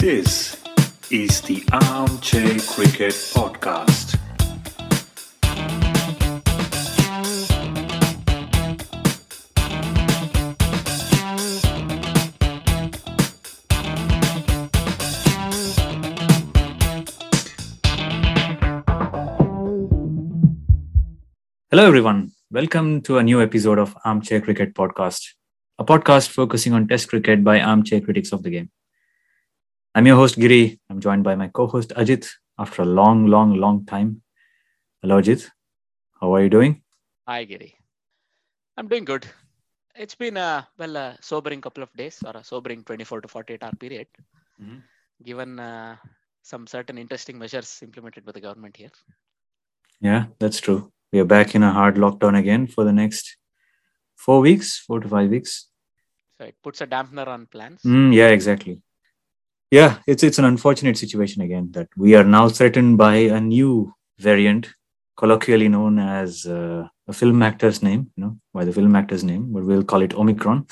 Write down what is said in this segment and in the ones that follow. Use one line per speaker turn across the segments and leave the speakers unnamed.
This is the Armchair Cricket Podcast.
Hello, everyone. Welcome to a new episode of Armchair Cricket Podcast, a podcast focusing on Test cricket by armchair critics of the game. I'm your host, Giri. I'm joined by my co host, Ajit, after a long, long, long time. Hello, Ajit. How are you doing?
Hi, Giri. I'm doing good. It's been a well a sobering couple of days or a sobering 24 to 48 hour period,
Mhm.
given uh, some certain interesting measures implemented by the government here.
Yeah, that's true. We are back in a hard lockdown again for the next four weeks, four to five weeks.
So it puts a dampener on plans.
Mm, yeah, exactly. Yeah, it's it's an unfortunate situation again that we are now threatened by a new variant, colloquially known as uh, a film actor's name, you know, by the film actor's name, but we'll call it Omicron.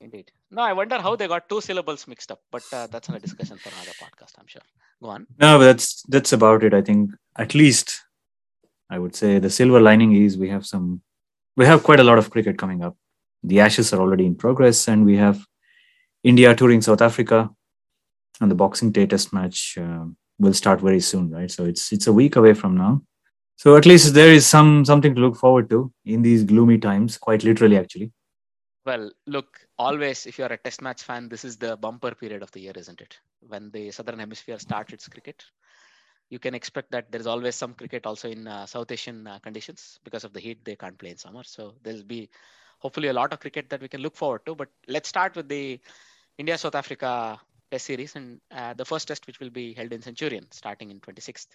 Indeed. No, I wonder how they got two syllables mixed up, but uh, that's a discussion for another podcast, I'm sure. Go on.
No, but that's that's about it. I think at least I would say the silver lining is we have some we have quite a lot of cricket coming up. The Ashes are already in progress, and we have India touring South Africa, and the Boxing Day Test match uh, will start very soon, right? So it's it's a week away from now. So at least there is some something to look forward to in these gloomy times, quite literally, actually.
Well, look, always, if you're a test match fan, this is the bumper period of the year, isn't it? When the Southern Hemisphere starts its cricket, you can expect that there's always some cricket also in uh, South Asian uh, conditions because of the heat they can't play in summer. So there'll be hopefully a lot of cricket that we can look forward to. But let's start with the India South Africa Test series and uh, the first test, which will be held in Centurion starting in 26th.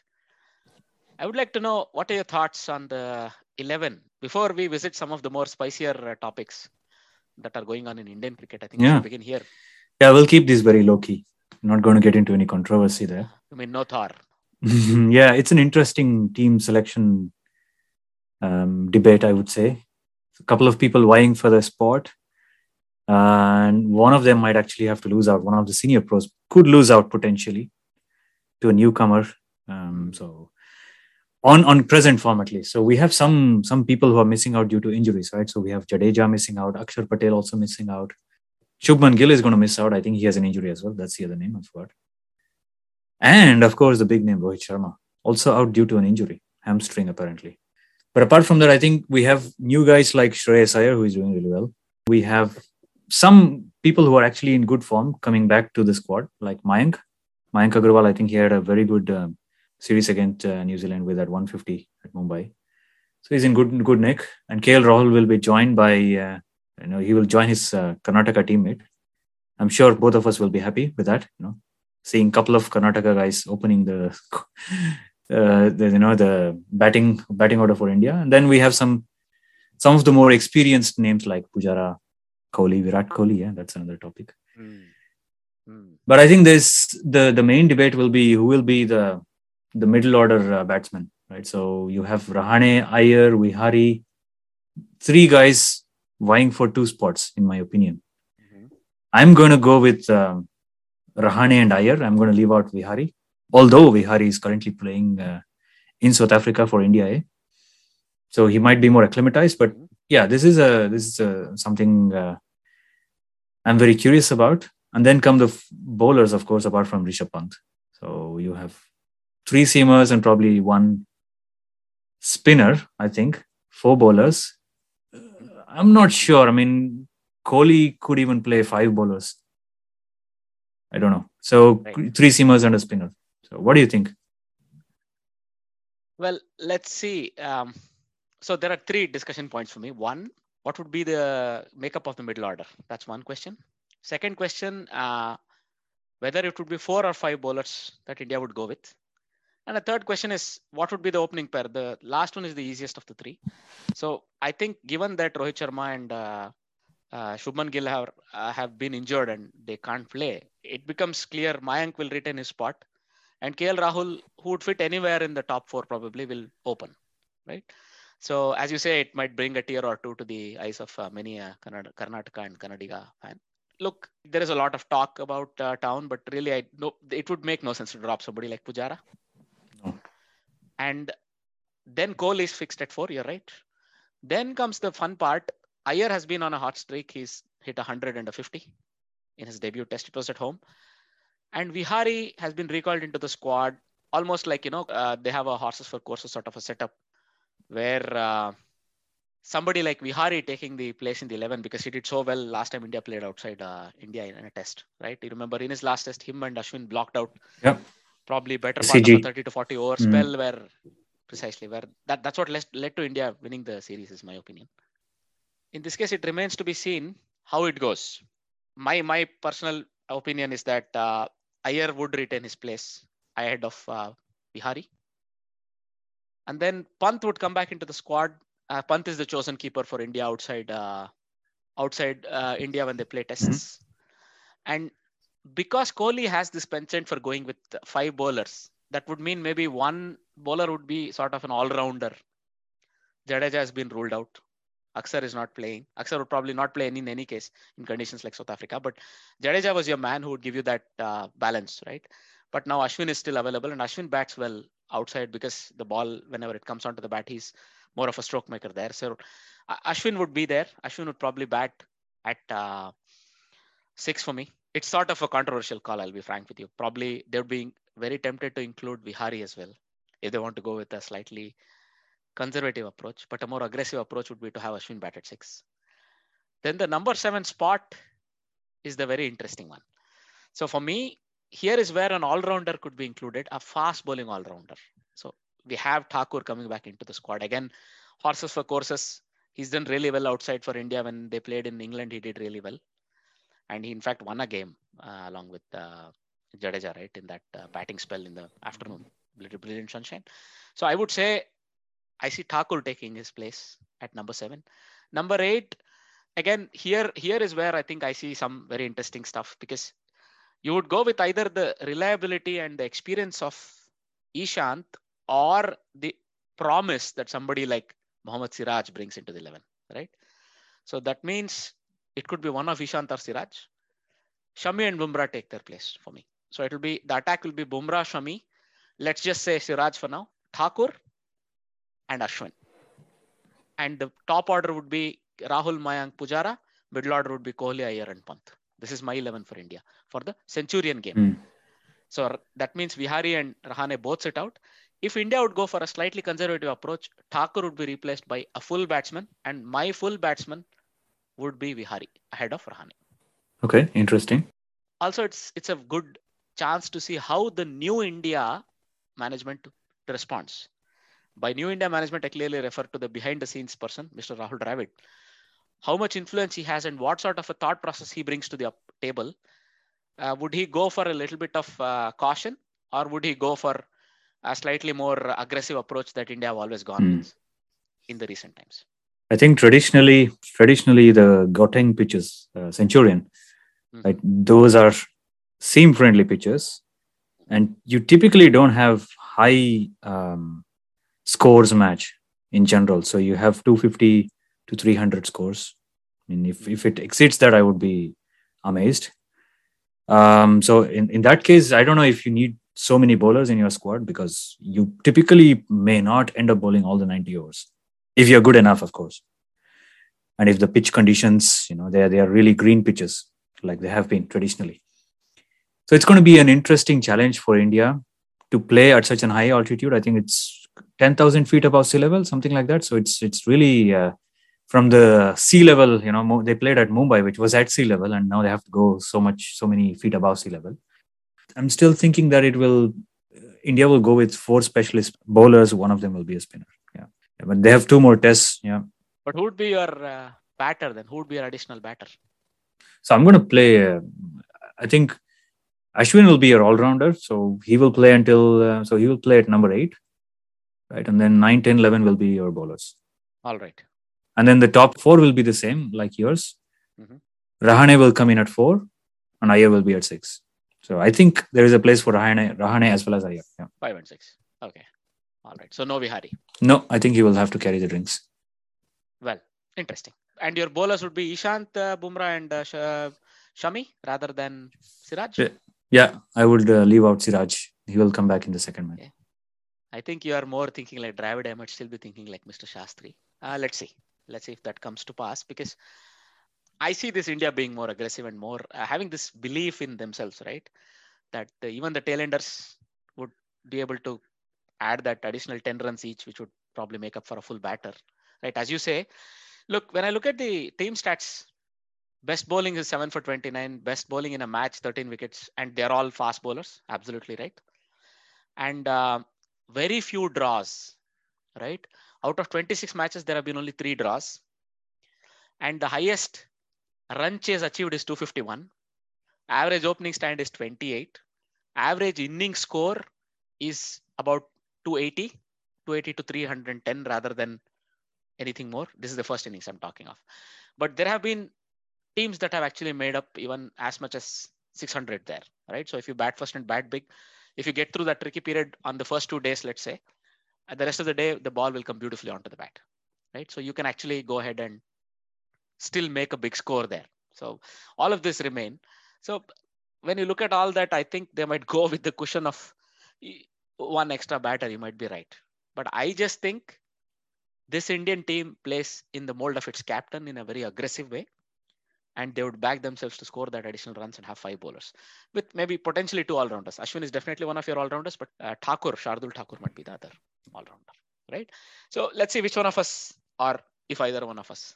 I would like to know what are your thoughts on the 11 before we visit some of the more spicier uh, topics that are going on in Indian cricket. I think we
Yeah.
should begin here.
Yeah, we'll keep this very low key. Not going to get into any controversy there.
I mean, no Thor.
yeah, it's an interesting team selection um, debate, I would say. A couple of people vying for the spot, and one of them might actually have to lose out. One of the senior pros could lose out potentially to a newcomer. Um, so on on present form at least. So we have some some people who are missing out due to injuries, right? So we have Jadeja missing out, Akshar Patel also missing out. Shubman Gill is going to miss out. I think he has an injury as well. That's the other name I forgot. And of course, the big name Rohit Sharma also out due to an injury, hamstring apparently. But apart from that, I think we have new guys like Shreyas Iyer who is doing really well. We have some people who are actually in good form coming back to the squad, like Mayank. Mayank Agarwal, I think he had a very good um, series against uh, New Zealand with that 150 at Mumbai. So he's in good good nick. And KL Rahul will be joined by, uh, you know, he will join his uh, Karnataka teammate. I'm sure both of us will be happy with that. You know, seeing a couple of Karnataka guys opening the, uh, the you know the batting batting order for India, and then we have some some of the more experienced names like Pujara, Kohli, Virat Kohli. Yeah, that's another topic.
Hmm. Hmm.
But I think this the the main debate will be who will be the the middle order uh, batsman, right? So you have Rahane, Iyer, Vihari, three guys vying for two spots, in my opinion.
Mhm.
I'm going to go with um, Rahane and Iyer. I'm going to leave out Vihari, although Vihari is currently playing uh, in South Africa for India. Eh? So he might be more acclimatized, but
Mhm.
Yeah, this is a this is a, something uh, I'm very curious about. And then come the f- bowlers, of course, apart from Rishabh Pant. So you have three seamers and probably one spinner. I think four bowlers. Uh, I'm not sure. I mean, Kohli could even play five bowlers. I don't know. So
Right.
three seamers and a spinner. So what do you think?
Well, let's see. Um, so there are three discussion points for me. One, what would be the makeup of the middle order? That's one question. Second question, uh, whether it would be four or five bowlers that India would go with. And the third question is, what would be the opening pair? The last one is the easiest of the three. So I think, given that Rohit Sharma and uh, uh, Shubman Gill have uh, have been injured and they can't play, it becomes clear Mayank will retain his spot, and KL Rahul, who would fit anywhere in the top four, probably will open, right? So as you say, it might bring a tear or two to the eyes of uh, many uh, Karnataka and Kannadiga fan. look, there is a lot of talk about uh, Town, but really, I no, it would make no sense to drop somebody like Pujara.
No.
And then Kohli is fixed at four. You're right. Then comes the fun part. Iyer has been on a hot streak. He's hit 100 and a 50 in his debut test. It was at home. And Vihari has been recalled into the squad, almost like, you know, uh, they have a horses for courses sort of a setup where uh, somebody like Vihari taking the place in the 11 because he did so well last time India played outside uh, India in a test, right? You remember in his last test, him and Ashwin blocked out
Yep.
probably better part of
CG.
a 30 to 40 over
Mm.
spell where precisely where that, that's what led, led to India winning the series, is my opinion. In this case, it remains to be seen how it goes. My my personal opinion is that uh, Iyer would retain his place ahead of uh, Vihari. And then Pant would come back into the squad. Uh, Pant is the chosen keeper for India outside uh, outside uh, India when they play tests. And because Kohli has this penchant for going with five bowlers, that would mean maybe one bowler would be sort of an all-rounder. Jadeja has been ruled out. Akshar is not playing. Akshar would probably not play in, in any case in conditions like South Africa. But Jadeja was your man who would give you that uh, balance, right? But now Ashwin is still available, and Ashwin bats well outside because the ball, whenever it comes onto the bat, he's more of a stroke maker there. So Ashwin would be there. Ashwin would probably bat at uh, six for me. It's sort of a controversial call, I'll be frank with you. Probably they're being very tempted to include Vihari as well if they want to go with a slightly conservative approach, but a more aggressive approach would be to have Ashwin bat at six. Then the number seven spot is the very interesting one. So for me, here is where an all-rounder could be included, a fast bowling all-rounder. So we have Thakur coming back into the squad again. Horses for courses. He's done really well outside for India when they played in England. He did really well, and he in fact won a game uh, along with uh, Jadeja, right, in that uh, batting spell in the afternoon. Brilliant, brilliant sunshine. So I would say I see Thakur taking his place at number seven. Number eight, again, here here is where I think I see some very interesting stuff because you would go with either the reliability and the experience of Ishant or the promise that somebody like Mohammad Siraj brings into the 11, right? So that means it could be one of Ishant or Siraj. Shami and Bumrah take their place for me. So it will be the attack will be Bumrah, Shami. Let's just say Siraj for now, Thakur, and Ashwin. And the top order would be Rahul, Mayank, Pujara. Middle order would be Kohli, Iyer, and Pant. This is my 11 for India for the Centurion game.
Hmm.
So that means Vihari and Rahane both sit out. If India would go for a slightly conservative approach, Thakur would be replaced by a full batsman, and my full batsman would be Vihari ahead of Rahane.
Okay, interesting.
Also, it's it's a good chance to see how the new India management responds. By new India management, I clearly refer to the behind the scenes person, Mr. Rahul Dravid. How much influence he has and what sort of a thought process he brings to the table. Uh, would he go for a little bit of uh, caution or would he go for a slightly more aggressive approach that India have always gone
Hmm.
with in the recent times?
I think traditionally, traditionally the Gauteng pitches, uh, Centurion,
Mhm.
right? Those are seam-friendly pitches, and you typically don't have high um, scores match in general. So you have 250 to 300 scores. And if if it exceeds that, I would be amazed. Um, so in, in that case, I don't know if you need so many bowlers in your squad because you typically may not end up bowling all the 90 overs if you're good enough, of course. And if the pitch conditions, you know, they are, they are really green pitches like they have been traditionally. So it's going to be an interesting challenge for India to play at such an high altitude. I think it's 10,000 feet above sea level, something like that. So it's it's really uh, from the sea level. You know, they played at Mumbai, which was at sea level, and now they have to go so much, so many feet above sea level. I'm still thinking that it will. India will go with four specialist bowlers. One of them will be a spinner. Yeah, but they have two more tests. Yeah,
But who would be your uh, batter then? Who would be your additional batter?
So I'm going to play. Uh, I think Ashwin will be your all-rounder, so he will play until. Uh, so he will play at number eight, right? And then 9, 10, 11 will be your bowlers,
All right.
And then the top four will be the same like yours.
Mhm.
Rahane will come in at four, and Iyer will be at six. So I think there is a place for Rahane, Rahane as well as Iyer. Yeah.
Five and six. Okay. All right. So no Vihari.
No, I think he will have to carry the drinks.
Well, interesting. And your bowlers would be Ishant, uh, Bumrah, and uh, Sh- uh, Shami rather than Siraj?
Yeah. Yeah, I would uh, leave out Siraj. He will come back in the second match.
Okay. I think you are more thinking like Dravid. I might still be thinking like Mr. Shastri. Uh, let's see. Let's see if that comes to pass because I see this India being more aggressive and more uh, having this belief in themselves, right? That even the tailenders would be able to add that additional 10 runs each, which would probably make up for a full batter, right? As you say, look, when I look at the team stats, best bowling is 7 for 29, best bowling in a match, 13 wickets, and they're all fast bowlers, absolutely right. And uh, very few draws, right? Out of 26 matches, there have been only three draws. And the highest run chase achieved is 251. Average opening stand is 28. Average inning score is about 280, 280 to 310 rather than anything more. This is the first innings I'm talking of. But there have been teams that have actually made up even as much as 600 there, right? So if you bat first and bat big, if you get through that tricky period on the first two days, let's say, and the rest of the day, the ball will come beautifully onto the bat, right? So you can actually go ahead and still make a big score there. So all of this remain. So when you look at all that, I think they might go with the cushion of one extra batter. You might be right. But I just think this Indian team plays in the mold of its captain in a very aggressive way. And they would back themselves to score that additional runs and have five bowlers with maybe potentially two all rounders. Ashwin is definitely one of your all rounders, but uh, Thakur, Shardul Thakur might be the other all rounder, right? So let's see which one of us, or if either one of us,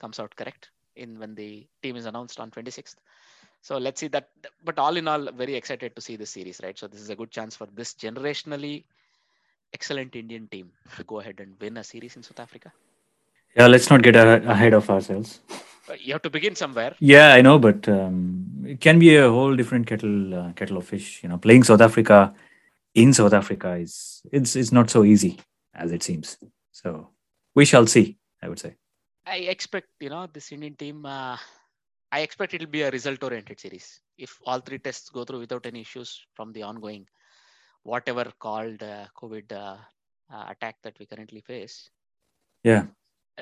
comes out correct in when the team is announced on 26th. So let's see that. But all in all, very excited to see this series, right? So this is a good chance for this generationally excellent Indian team to go ahead and win a series in South Africa.
Yeah, let's not get ahead of ourselves.
You have to begin somewhere.
Yeah, I know, but um, it can be a whole different kettle uh, kettle of fish. You know, playing South Africa in South Africa is it's it's not so easy as it seems. So we shall see. I would say.
I expect you know this Indian team. Uh, I expect it'll be a result-oriented series. If all three tests go through without any issues from the ongoing, whatever called uh, COVID uh, uh, attack that we currently face.
Yeah.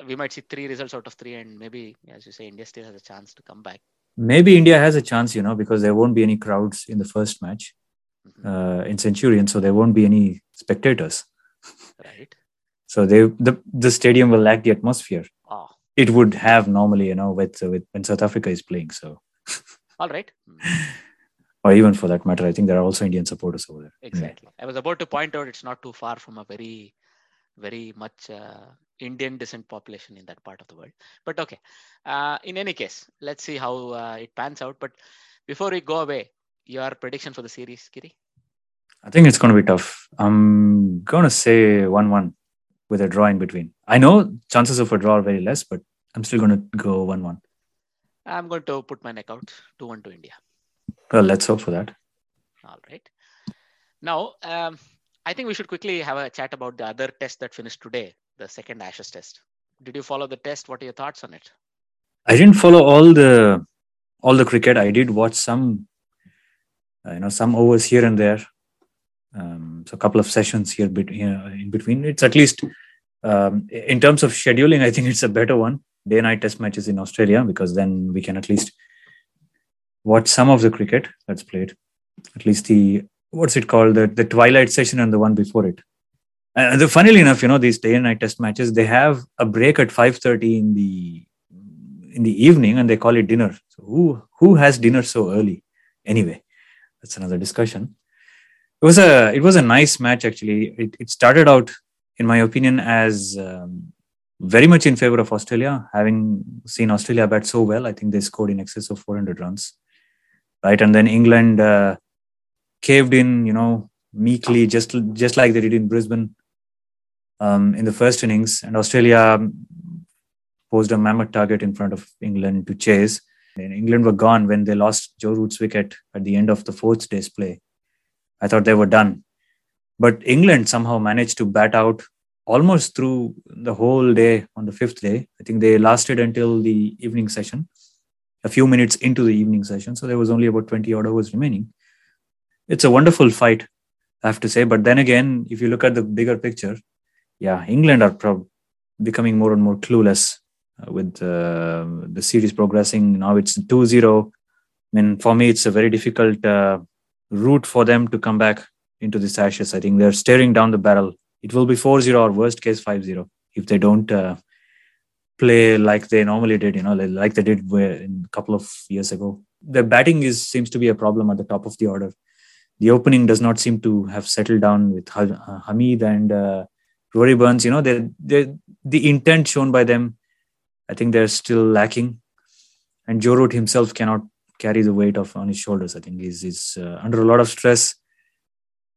We might see three results out of three, and maybe, as you say, India still has a chance to come back.
Maybe India has a chance, you know, because there won't be any crowds in the first match. Uh, in Centurion, so there won't be any spectators.
Right.
So they the the stadium will lack the atmosphere
Oh,
it would have normally, you know, with with when South Africa is playing. So,
all right. Mm,
or even for that matter, I think there are also Indian supporters over there.
Exactly. I was about to point out it's not too far from a very, very much uh, Indian descent population in that part of the world. But okay. Uh, in any case, let's see how uh, it pans out. But before we go away, your prediction for the series, Giri?
I think it's going to be tough. I'm going to say one-one with a draw in between. I know chances of a draw are very less, but I'm still going to go one-one.
I'm going to put my neck out 2 1 to India.
Well, let's hope for that.
All right. Now, um, I think we should quickly have a chat about the other test that finished today, the second Ashes test. Did you follow the test? What are your thoughts on it?
I didn't follow all the all the cricket. I did watch some, uh, you know, some overs here and there. Um, so a couple of sessions here, bet- in between. It's at least um, in terms of scheduling. I think it's a better one. Day night test matches in Australia because then we can at least watch some of the cricket that's played. At least the what's it called the the twilight session and the one before it. And the, funnily enough, you know, these day and night test matches they have a break at five thirty in the in the evening and they call it dinner. So who who has dinner so early? Anyway, that's another discussion. It was a it was a nice match actually. It it started out, in my opinion, as um, very much in favor of Australia. Having seen Australia bat so well, I think they scored in excess of 400 runs, right? And then England uh, caved in, you know, meekly, just just like they did in Brisbane um, in the first innings, and Australia posed a mammoth target in front of England to chase. And England were gone when they lost Joe Root's wicket at the end of the fourth day's play. I thought they were done. But England somehow managed to bat out almost through the whole day on the fifth day. I think they lasted until the evening session, a few minutes into the evening session. So there was only about 20 odd hours remaining. It's a wonderful fight, I have to say. But then again, if you look at the bigger picture, yeah, England are prob- becoming more and more clueless with uh, the series progressing. Now it's 2 0 I mean, for me, it's a very difficult uh, route for them to come back into this ashes. I think they're staring down the barrel. It will be 4 0 or worst case 5 0 if they don't uh, play like they normally did, you know, like they did a couple of years ago. The batting is seems to be a problem at the top of the order. The opening does not seem to have settled down with uh, Hamid and uh, Rory Burns. You know, they the intent shown by them, I think they're still lacking. And Joe Root himself cannot carry the weight of on his shoulders. I think he's, he's uh, under a lot of stress,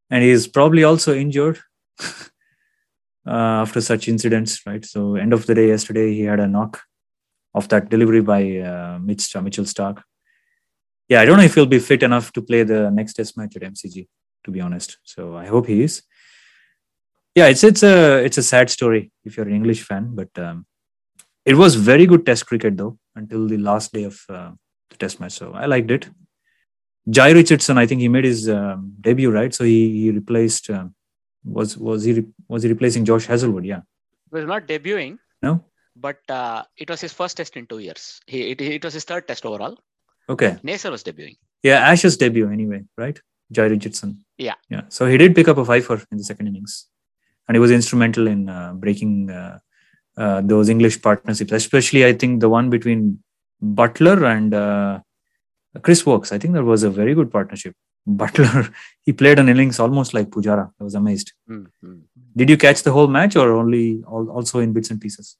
and he's probably also injured. uh, after such incidents, right? So end of the day, yesterday he had a knock of that delivery by uh, Mitch, uh, Mitchell Starc. Yeah, I don't know if he'll be fit enough to play the next Test match at MCG. To be honest, so I hope he is. Yeah, it's it's a it's a sad story if you're an English fan, but um, it was very good Test cricket though until the last day of uh, the Test match. So I liked it. Jhye Richardson, I think he made his um, debut, right? So he, he replaced um, was was he was he replacing Josh Hazlewood? Yeah.
He was not debuting.
No.
But uh, it was his first test in two years. He it, it was his third test overall.
Okay.
Neser was debuting.
Yeah, Ash's debut anyway, right? Jhye Richardson.
Yeah.
Yeah. So he did pick up a fifer in the second innings, and he was instrumental in uh, breaking uh, uh, those English partnerships, especially I think the one between Buttler and uh, Chris Woakes. I think that was a very good partnership. Buttler, he played an innings almost like Pujara. I was amazed.
Mm-hmm.
Did you catch the whole match or only also in bits and pieces?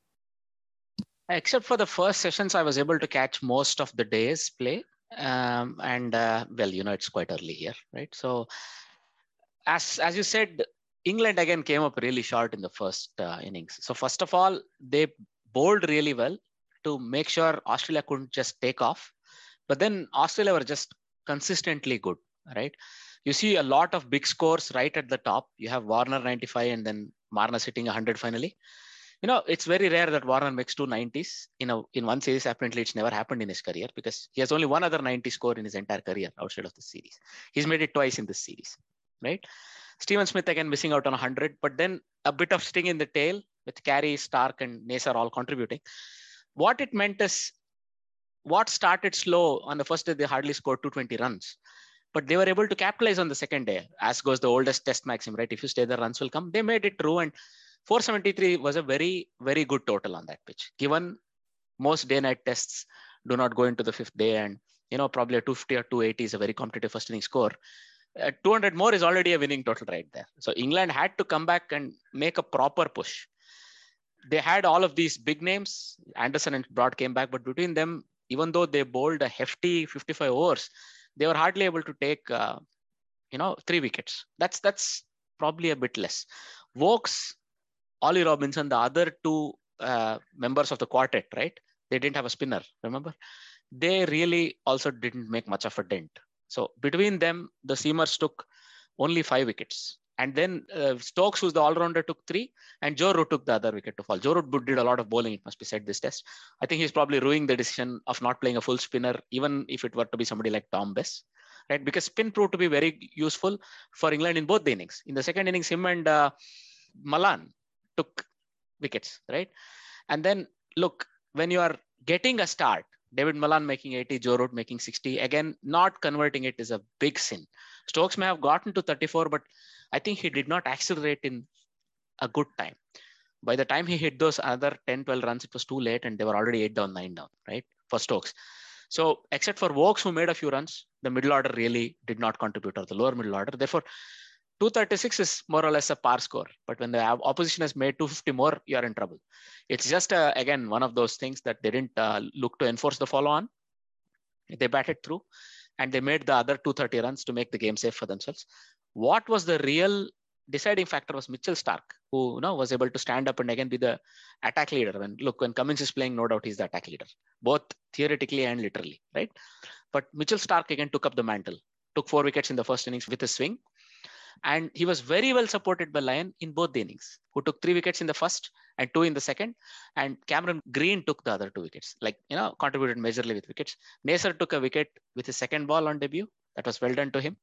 Except for the first sessions, I was able to catch most of the day's play. Um, and uh, well, you know, it's quite early here, right? So, as as you said, England again came up really short in the first uh, innings. So first of all, they bowled really well to make sure Australia couldn't just take off. But then Australia were just consistently good right? You see a lot of big scores right at the top. You have Warner 95 and then Marnus hitting 100 finally. You know, it's very rare that Warner makes two 90s in a in one series. Apparently, it's never happened in his career because he has only one other 90 score in his entire career outside of the series. He's made it twice in this series, right? Steven Smith again missing out on 100, but then a bit of sting in the tail with Carey, Starc, and Neser all contributing. What it meant is what started slow on the first day, they hardly scored 220 runs but they were able to capitalize on the second day, as goes the oldest test maxim, right? If you stay, the runs will come. They made it true, and 473 was a very, very good total on that pitch. Given most day-night tests do not go into the fifth day, and you know probably a 250 or 280 is a very competitive first inning score. Uh, 200 more is already a winning total right there. So England had to come back and make a proper push. They had all of these big names. Anderson and Broad came back, but between them, even though they bowled a hefty 55 overs, they were hardly able to take uh, you know three wickets that's that's probably a bit less Woakes, Ollie Robinson, the other two uh, members of the quartet, right? They didn't have a spinner, remember? They really also didn't make much of a dent. So between them, the seamers took only five wickets. And then uh, Stokes, who's the all-rounder, took three, and Joe Root took the other wicket to fall. Joe Root did a lot of bowling, it must be said, this test. I think he's probably ruining the decision of not playing a full spinner, even if it were to be somebody like Dom Bess, right? Because spin proved to be very useful for England in both the innings. In the second innings, him and uh, Malan took wickets, right? And then look, when you are getting a start, David Malan making 80, Joe Root making 60. Again, not converting it is a big sin. Stokes may have gotten to 34, but I think he did not accelerate in a good time. By the time he hit those other 10, 12 runs, it was too late and they were already eight down, nine down, right? For Stokes. So, except for Woakes, who made a few runs, the middle order really did not contribute, or the lower middle order. Therefore, 236 is more or less a par score. But when the opposition has made 250 more, you are in trouble. It's just, uh, again, one of those things that they didn't uh, look to enforce the follow on. They batted through and they made the other 230 runs to make the game safe for themselves. What was the real deciding factor was Mitchell Starc, who you know was able to stand up and again be the attack leader. When look, when Cummins is playing, no doubt he's the attack leader, both theoretically and literally, right? But Mitchell Starc again took up the mantle, took four wickets in the first innings with a swing. And he was very well supported by Lyon in both the innings, who took three wickets in the first and two in the second. And Cameron Green took the other two wickets, like, you know, contributed majorly with wickets. Neser took a wicket with his second ball on debut. That was well done to him.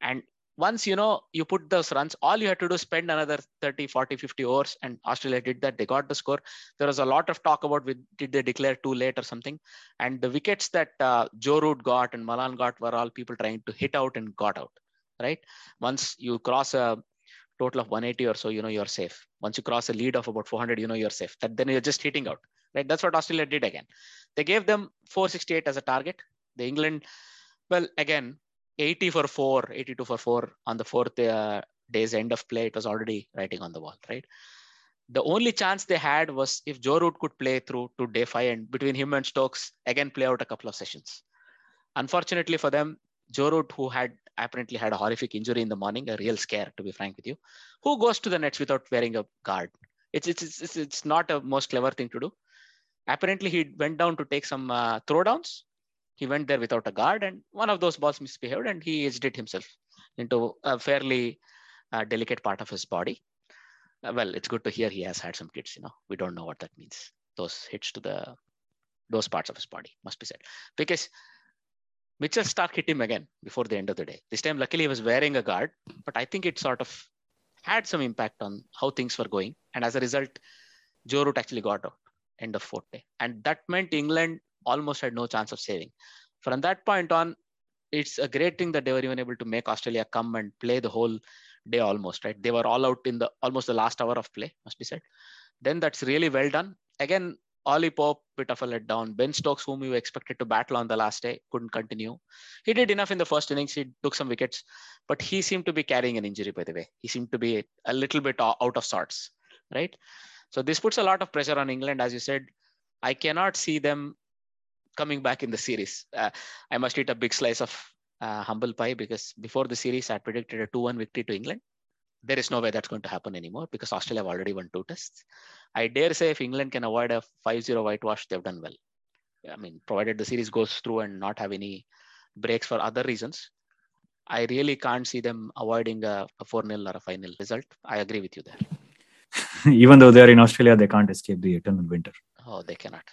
And once you know you put those runs, all you had to do is spend another 30, 40, 50 overs, and Australia did that. They got the score. There was a lot of talk about with, did they declare too late or something. And the wickets that uh, Joe Root got and Malan got were all people trying to hit out and got out. Right. Once you cross a total of 180 or so, you know you're safe. Once you cross a lead of about 400, you know you're safe. That then you're just hitting out. Right. That's what Australia did again. They gave them 468 as a target. The England, well, again, 80 for 4, 82 for 4 on the fourth uh, day's end of play. It was already writing on the wall, right? The only chance they had was if Joe Root could play through to day five and between him and Stokes, again, play out a couple of sessions. Unfortunately for them, Joe Root, who had apparently had a horrific injury in the morning, a real scare, to be frank with you, who goes to the nets without wearing a guard? It's, it's, it's, it's not a most clever thing to do. Apparently, he went down to take some uh, throwdowns. He went there without a guard and one of those balls misbehaved and he it himself into a fairly uh, delicate part of his body. Uh, well it's good to hear he has had some kids you know. We don't know what that means. Those hits to the those parts of his body must be said. Because mitchell starc hit him again before the end of the day this time luckily he was wearing a guard but i think it sort of had some impact on how things were going and as a result joe root actually got out end of fourth day and that meant england almost had no chance of saving. From that point on, it's a great thing that they were even able to make Australia come and play the whole day almost, right? They were all out in the almost the last hour of play, must be said. Then that's really well done. Again, Ollie Pope, bit of a letdown. Ben Stokes, whom you expected to battle on the last day, couldn't continue. He did enough in the first innings. He took some wickets, but he seemed to be carrying an injury, by the way. He seemed to be a little bit out of sorts, right? So this puts a lot of pressure on England. As you said, I cannot see them coming back in the series. Uh, I must eat a big slice of uh, humble pie because before the series, I predicted a 2 1 victory to England. There is no way that's going to happen anymore because Australia have already won two tests. I dare say if England can avoid a 5 0 whitewash, they've done well. I mean, provided the series goes through and not have any breaks for other reasons, I really can't see them avoiding a, a 4 0 or a 5 0 result. I agree with you there.
Even though they're in Australia, they can't escape the eternal winter.
Oh, they cannot.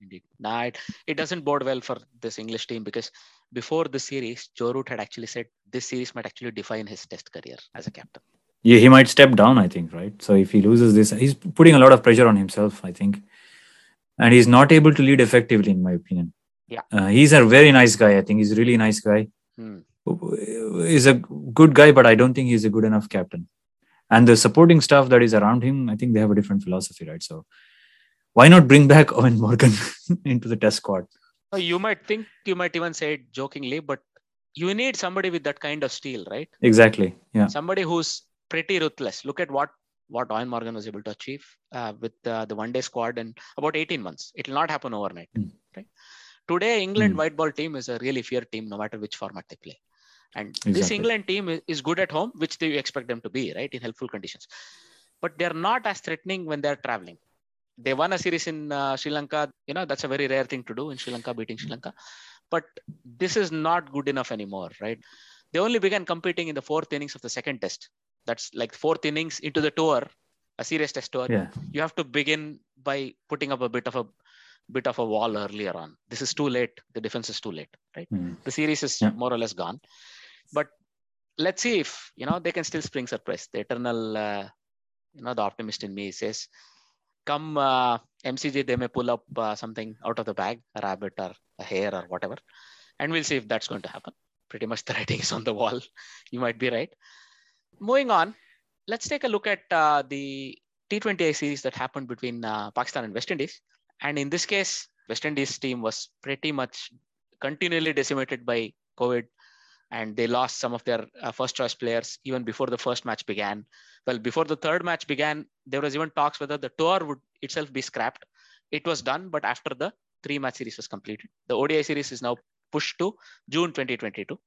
Indeed. Nah, it, it doesn't bode well for this English team because before the series, Joe Root had actually said this series might actually define his test career as a captain.
Yeah, he might step down, I think, right? So if he loses this, he's putting a lot of pressure on himself, I think. And he's not able to lead effectively, in my opinion.
Yeah.
Uh, he's a very nice guy. I think he's a really nice guy.
Hmm.
He's a good guy, but I don't think he's a good enough captain. And the supporting staff that is around him, I think they have a different philosophy, right? So why not bring back Eoin Morgan into the test squad?
You might think, you might even say it jokingly, but you need somebody with that kind of steel, right?
Exactly. Yeah.
Somebody who's pretty ruthless. Look at what what Eoin Morgan was able to achieve uh, with uh, the one day squad in about 18 months. It will not happen overnight, mm. right? Today, England mm. white ball team is a really feared team, no matter which format they play. And exactly. this England team is, is good at home, which they expect them to be, right, in helpful conditions. But they're not as threatening when they're traveling they won a series in uh, Sri Lanka. You know, that's a very rare thing to do in Sri Lanka, beating Sri Lanka. But this is not good enough anymore, right? They only began competing in the fourth innings of the second test. That's like fourth innings into the tour, a serious test tour.
Yeah.
You have to begin by putting up a bit of a bit of a wall earlier on. This is too late. The defense is too late, right?
Mm.
The series is yeah. more or less gone. But let's see if you know they can still spring surprise. The eternal, uh, you know, the optimist in me says come uh, MCG, they may pull up uh, something out of the bag, a rabbit or a hare or whatever, and we'll see if that's going to happen. Pretty much the writing is on the wall. You might be right. Moving on, let's take a look at uh, the T20I series that happened between uh, Pakistan and West Indies. And in this case, West Indies team was pretty much continually decimated by COVID and they lost some of their uh, first choice players even before the first match began. Well, before the third match began, there was even talks whether the tour would itself be scrapped. It was done, but after the three match series was completed, the ODI series is now pushed to June 2022.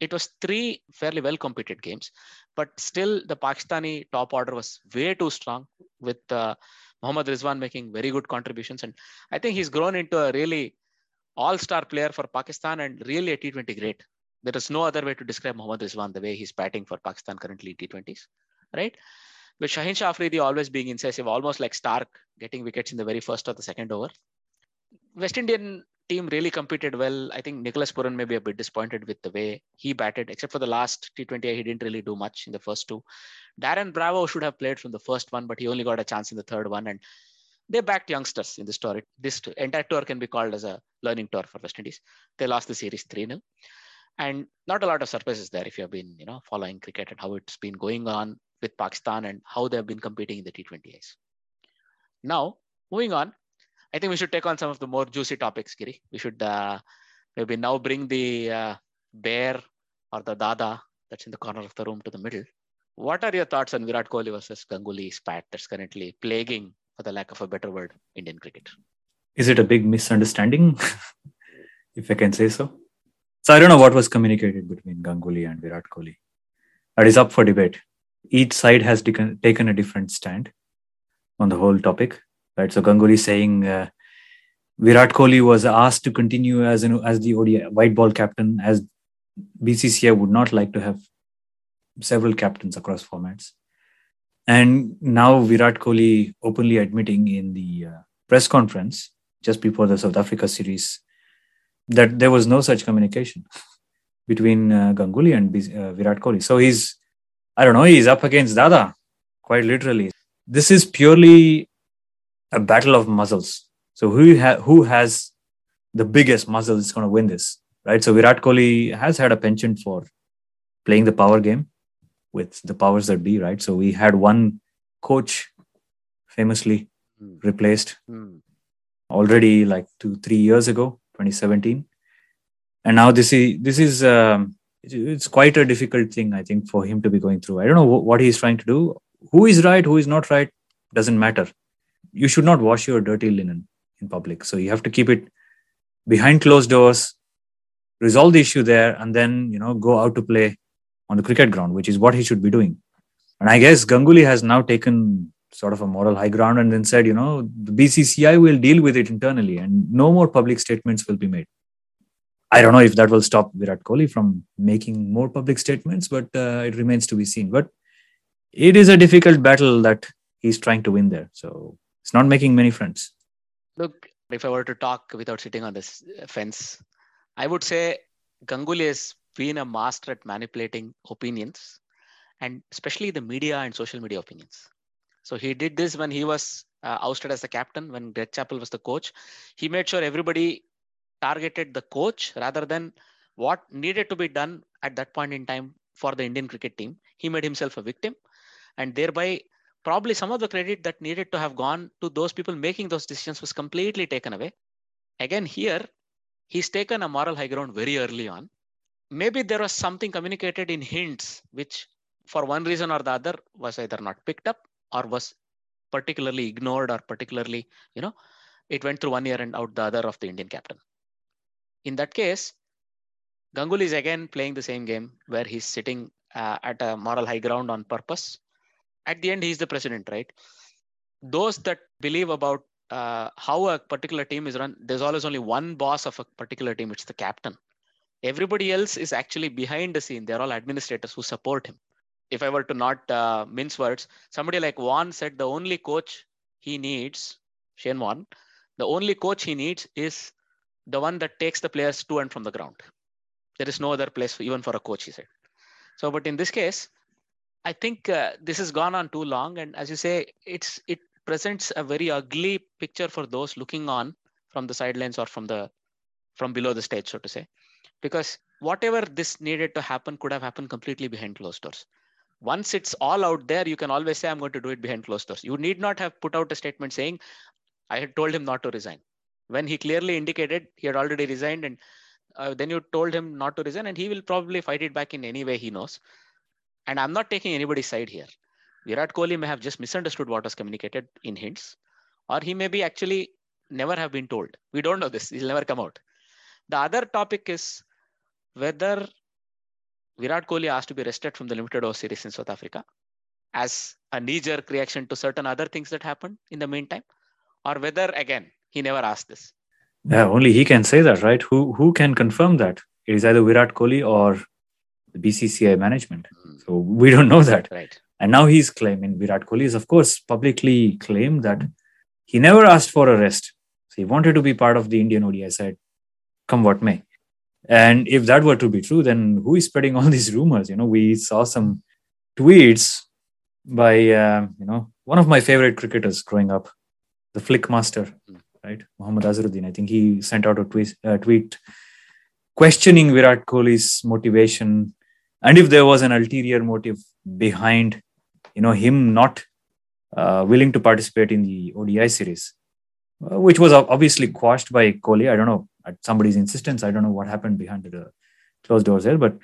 It was three fairly well competed games, but still the Pakistani top order was way too strong with uh, Mohammad Rizwan making very good contributions. And I think he's grown into a really all-star player for Pakistan and really a T20 great. There is no other way to describe Mohammad Rizwan the way he's batting for Pakistan currently T20s, right? With Shaheen Shah Afridi always being incisive, almost like Starc getting wickets in the very first or the second over. West Indian team really competed well. I think Nicholas Pooran may be a bit disappointed with the way he batted, except for the last T20. He didn't really do much in the first two. Darren Bravo should have played from the first one, but he only got a chance in the third one. And they backed youngsters in this tour. This entire tour can be called as a learning tour for West Indies. They lost the series 3 0. And not a lot of surprises there if you have been, you know, following cricket and how it's been going on with Pakistan and how they have been competing in the T20Is. Now, moving on, I think we should take on some of the more juicy topics, Giri. We should uh, maybe now bring the uh, bear or the dada that's in the corner of the room to the middle. What are your thoughts on Virat Kohli versus Ganguly spat that's currently plaguing, for the lack of a better word, Indian cricket?
Is it a big misunderstanding, if I can say so? So I don't know what was communicated between Ganguly and Virat Kohli. That is up for debate. Each side has taken a different stand on the whole topic. Right. So Ganguly saying uh, Virat Kohli was asked to continue as an, as the ODI white ball captain, as BCCI would not like to have several captains across formats. And now Virat Kohli openly admitting in the uh, press conference just before the South Africa series that there was no such communication between uh, Ganguly and uh, Virat Kohli. So he's, I don't know, he's up against Dada, quite literally. This is purely a battle of muscles. So who ha- who has the biggest muscle is going to win this, right? So Virat Kohli has had a penchant for playing the power game with the powers that be, right? So we had one coach famously mm. replaced mm. already like two, three years ago, 2017, and now this is this is um, it's quite a difficult thing, I think, for him to be going through. I don't know what he's trying to do. Who is right, who is not right, doesn't matter. You should not wash your dirty linen in public. So you have to keep it behind closed doors, resolve the issue there, and then you know go out to play on the cricket ground, which is what he should be doing. And I guess Ganguly has now taken sort of a moral high ground and then said, you know, the BCCI will deal with it internally and no more public statements will be made. I don't know if that will stop Virat Kohli from making more public statements, but uh, it remains to be seen. But it is a difficult battle that he's trying to win there. So it's not making many friends.
Look, if I were to talk without sitting on this fence, I would say Ganguly has been a master at manipulating opinions and especially the media and social media opinions. So he did this when he was uh, ousted as the captain, when Greg Chappell was the coach. He made sure everybody targeted the coach rather than what needed to be done at that point in time for the Indian cricket team. He made himself a victim and thereby probably some of the credit that needed to have gone to those people making those decisions was completely taken away. Again, here, he's taken a moral high ground very early on. Maybe there was something communicated in hints which for one reason or the other was either not picked up or was particularly ignored or particularly you know it went through one ear and out the other of the indian captain. In that case ganguly is again playing the same game where he's sitting uh, at a moral high ground on purpose at the end he's the president right? Those that believe about uh, how a particular team is run there's always only one boss of a particular team it's the captain. Everybody else is actually behind the scene. They're all administrators who support him. If i were to not uh, mince words somebody like Vaughan said the only coach he needs shane Warne the only coach he needs is the one that takes the players to and from the ground. There is no other place for, even for a coach he said. So but in this case i think uh, this has gone on too long and as you say it's it presents a very ugly picture for those looking on from the sidelines or from the from below the stage so to say. Because whatever this needed to happen could have happened completely behind closed doors. Once it's all out there you can always say i'm going to do it behind closed doors. You need not have put out a statement saying i had told him not to resign. When he clearly indicated he had already resigned and uh, then you told him not to resign and he will probably fight it back in any way he knows and i'm not taking anybody's side here virat kohli may have just misunderstood what was communicated in hints or he may be actually never have been told we don't know this he'll never come out the other topic is whether Virat Kohli asked to be rested from the limited over series in South Africa as a knee-jerk reaction to certain other things that happened in the meantime, or whether again he never asked this.
Yeah, only he can say that, right? Who who can confirm that? It is either Virat Kohli or the BCCI management. Mm. So we don't know that.
Right.
And now he's claiming Virat Kohli is, of course, publicly claimed that he never asked for a rest. So he wanted to be part of the Indian ODI side come what may. And if that were to be true, then who is spreading all these rumors? You know, we saw some tweets by uh, you know one of my favorite cricketers growing up, the flick master,
Mm.
right, Muhammad Azharuddin. I think he sent out a tweet, uh, tweet questioning Virat Kohli's motivation and if there was an ulterior motive behind, you know, him not uh, willing to participate in the ODI series, uh, which was obviously quashed by Kohli. I don't know at somebody's insistence. I don't know what happened behind the closed doors there, but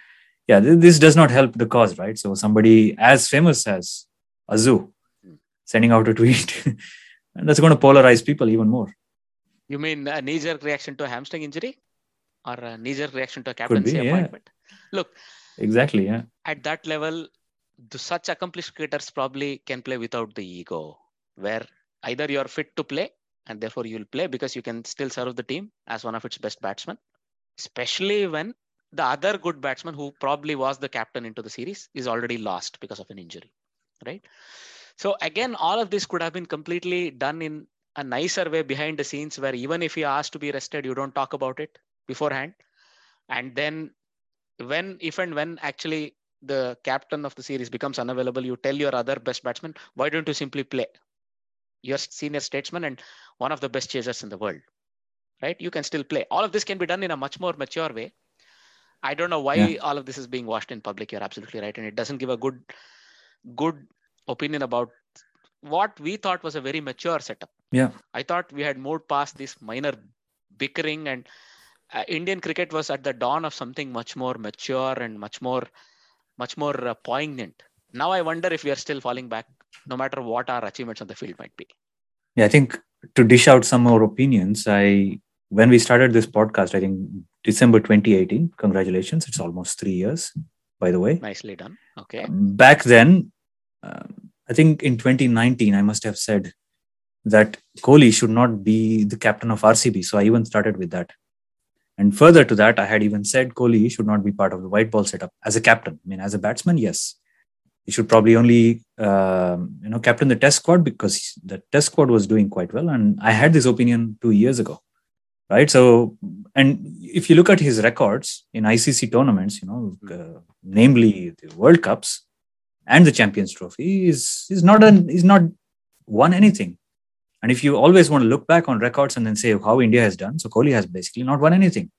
yeah, th- this does not help the cause, right? So somebody as famous as Azu sending out a tweet, and that's going to polarize people even more.
You mean a knee-jerk reaction to a hamstring injury, or a knee-jerk reaction to a captaincy
yeah.
appointment? Look,
Exactly. Yeah.
at that level, the, such accomplished cricketers probably can play without the ego, where either you are fit to play and therefore you'll play because you can still serve the team as one of its best batsmen, especially when the other good batsman who probably was the captain into the series is already lost because of an injury, right? So again, all of this could have been completely done in a nicer way behind the scenes, where even if you asked to be rested, you don't talk about it beforehand, and then when if and when actually the captain of the series becomes unavailable, you tell your other best batsman, why don't you simply play? You're senior statesman and one of the best chasers in the world, right? You can still play. All of this can be done in a much more mature way. I don't know why
Yeah.
all of this is being washed in public. You're absolutely right, and it doesn't give a good, good opinion about what we thought was a very mature setup.
Yeah.
I thought we had moved past this minor bickering and uh, Indian cricket was at the dawn of something much more mature and much more, much more uh, poignant. Now I wonder if we are still falling back, no matter what our achievements on the field might be.
Yeah, I think to dish out some more opinions, I when we started this podcast, I think December 2018. Congratulations, it's almost three years, by the way.
Nicely done. Okay.
Back then, um, I think in 2019, I must have said that Kohli should not be the captain of RCB. So I even started with that. And further to that, I had even said Kohli should not be part of the white ball setup as a captain. I mean, as a batsman, yes, he should probably only um, you know captain the test squad because the test squad was doing quite well. And I had this opinion two years ago, right? So, and if you look at his records in ICC tournaments, you know, uh, namely the World Cups and the Champions Trophy, is is not an is not won anything. And if you always want to look back on records and then say how India has done, so Kohli has basically not won anything,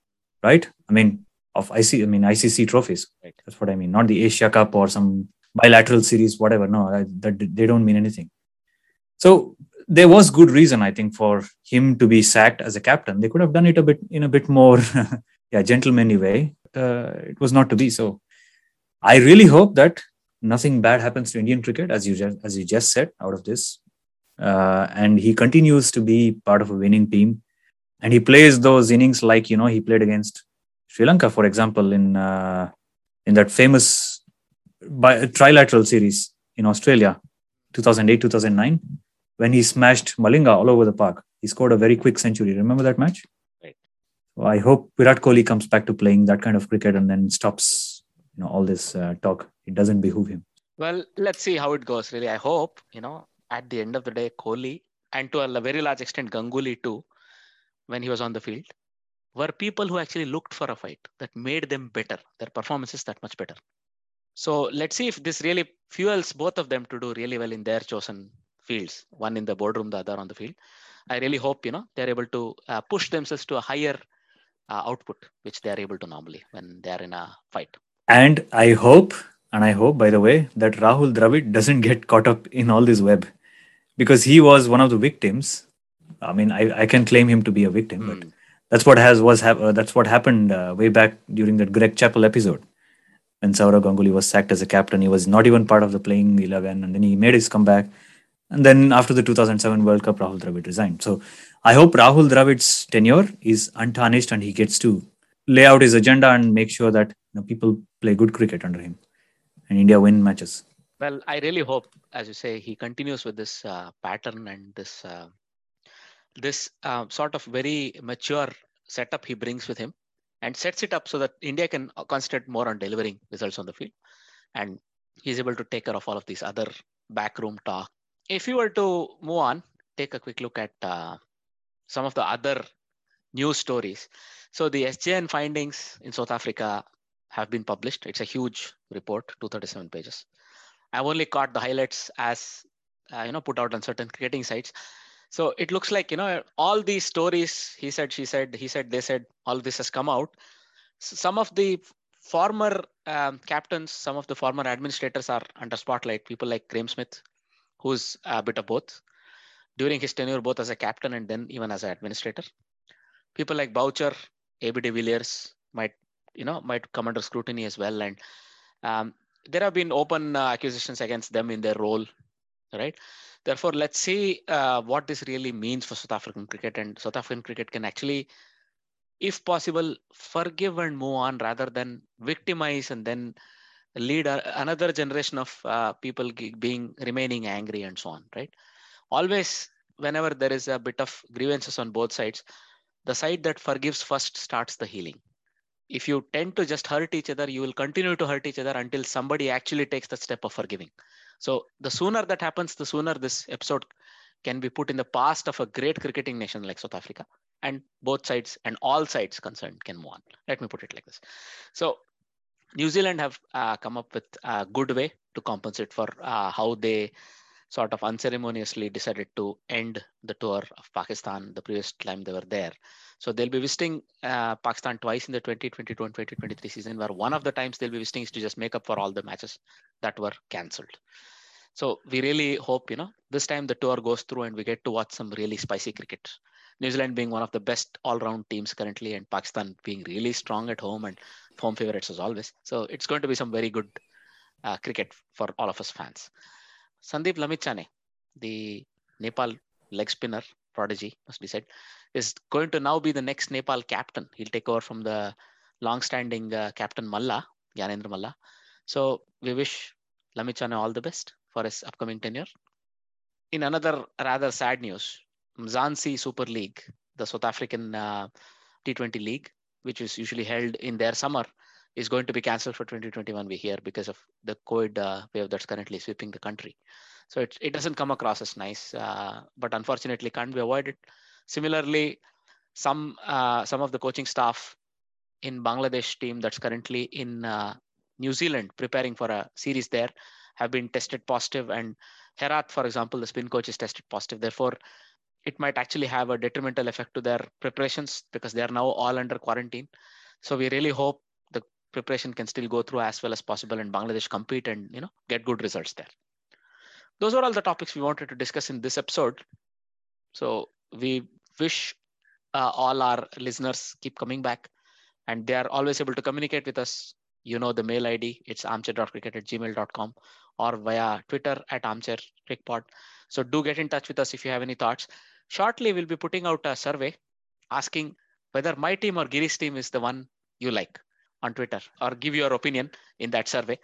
right? I mean, of IC, I mean ICC trophies.
Right.
That's what I mean. Not the Asia Cup or some bilateral series, whatever. No, I- that they don't mean anything. So there was good reason, I think, for him to be sacked as a captain. They could have done it a bit in a bit more, yeah, gentlemanly way. Uh, it was not to be. So I really hope that nothing bad happens to Indian cricket, as you just, as you just said, out of this uh, and he continues to be part of a winning team. And he plays those innings like you know he played against sri lanka for example in uh, in that famous bi- trilateral series in australia 2008 2009 when he smashed malinga all over the park. He scored a very quick century. Remember that match?
Right.
so i hope virat kohli comes back to playing that kind of cricket and then stops you know all this uh, talk. It doesn't behoove him.
Well, let's see how it goes. Really, I hope you know at the end of the day, Kohli and to a very large extent Ganguly too, when he was on the field, were people who actually looked for a fight that made them better, their performances that much better. So let's see if this really fuels both of them to do really well in their chosen fields. One in the boardroom, the other on the field. I really hope you know they're able to uh, push themselves to a higher uh, output, which they are able to normally when they are in a fight.
And I hope, and I hope, by the way, that Rahul Dravid doesn't get caught up in all this web because he was one of the victims. I mean, I, I can claim him to be a victim, but
Hmm.
that's what has was hap- uh, that's what happened uh, way back during that Greg Chappell episode when Saurav Ganguly was sacked as a captain. He was not even part of the playing eleven, and then he made his comeback. And then after the 2007 World Cup, Rahul Dravid resigned. So I hope Rahul Dravid's tenure is untarnished and he gets to lay out his agenda and make sure that you know, people play good cricket under him and India win matches.
Well, I really hope, as you say, he continues with this uh, pattern and this uh, this uh, sort of very mature setup he brings with him, and sets it up so that India can concentrate more on delivering results on the field, and he's able to take care of all of these other backroom talk. If you were to move on, take a quick look at uh, some of the other news stories. So the SJN findings in South Africa have been published. It's a huge report, 237 pages. I've only caught the highlights as uh, you know put out on certain cricketing sites. So it looks like you know all these stories. He said, she said, he said, they said. All this has come out. So some of the former um, captains, some of the former administrators are under spotlight. People like Graeme Smith, who's a bit of both during his tenure, both as a captain and then even as an administrator. People like Boucher, AB de Villiers might, you know, might come under scrutiny as well. And um, there have been open uh, accusations against them in their role, right? Therefore, let's see uh, what this really means for South African cricket. And South African cricket can actually if possible, forgive and move on rather than victimize and then lead another generation of uh, people being remaining angry and so on, right? Always, whenever there is a bit of grievances on both sides, the side that forgives first starts the healing. If you tend to just hurt each other, you will continue to hurt each other until somebody actually takes the step of forgiving. So the sooner that happens, the sooner this episode can be put in the past of a great cricketing nation like South Africa and both sides and all sides concerned can move on. Let me put it like this. So New Zealand have uh, come up with a good way to compensate for uh, how they sort of unceremoniously decided to end the tour of Pakistan the previous time they were there. So they'll be visiting uh, Pakistan twice in the 2022 and 2023 season, where one of the times they'll be visiting is to just make up for all the matches that were cancelled. So we really hope, you know, this time the tour goes through and we get to watch some really spicy cricket. New Zealand being one of the best all-round teams currently, and Pakistan being really strong at home and home favorites as always. So it's going to be some very good uh, cricket for all of us fans. Sandeep Lamichhane, the Nepal leg spinner prodigy, must be said, is going to now be the next Nepal captain. He'll take over from the long-standing uh, captain Malla, Gyanendra Malla. So we wish Lamichhane all the best for his upcoming tenure. In another rather sad news, Mzansi Super League, the South African uh, T20 league, which is usually held in their summer, is going to be cancelled for 2021. We hear because of the COVID uh, wave that's currently sweeping the country. So it, it doesn't come across as nice, uh, but unfortunately can't be avoided. Similarly, some uh, some of the coaching staff in Bangladesh team that's currently in uh, New Zealand preparing for a series there have been tested positive and Herath, for example, the spin coach is tested positive. Therefore, it might actually have a detrimental effect to their preparations because they are now all under quarantine. So we really hope preparation can still go through as well as possible and Bangladesh compete and you know get good results there. Those are all the topics we wanted to discuss in this episode. So we wish uh, all our listeners keep coming back and they are always able to communicate with us. You know the mail ID, it's armchair.cricket at gmail.com or via Twitter at armchaircrickpod. So do get in touch with us if you have any thoughts. Shortly, we'll be putting out a survey asking whether my team or Giri's team is the one you like on Twitter or give your opinion in that survey.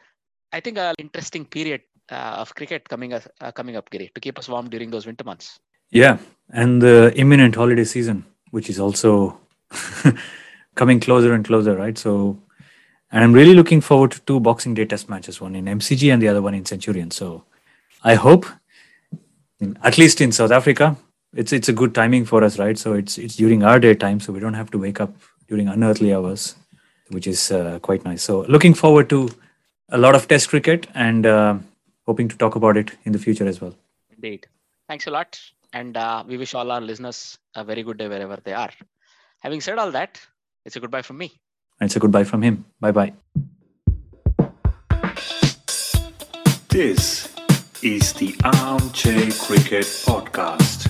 I think an interesting period uh, of cricket coming, uh, coming up, Giri, to keep us warm during those winter months.
Yeah, and the imminent holiday season, which is also coming closer and closer, right? So, and I'm really looking forward to two Boxing Day test matches, one in MCG and the other one in Centurion. So, I hope, at least in South Africa, it's it's a good timing for us, right? So it's it's during our daytime, so we don't have to wake up during unearthly hours, which is uh, quite nice. So looking forward to a lot of Test cricket and uh, hoping to talk about it in the future as well.
Indeed. Thanks a lot, and uh, we wish all our listeners a very good day wherever they are. Having said all that, it's a goodbye from me.
it's a goodbye from him. Bye bye.
This is the Armchair Cricket Podcast.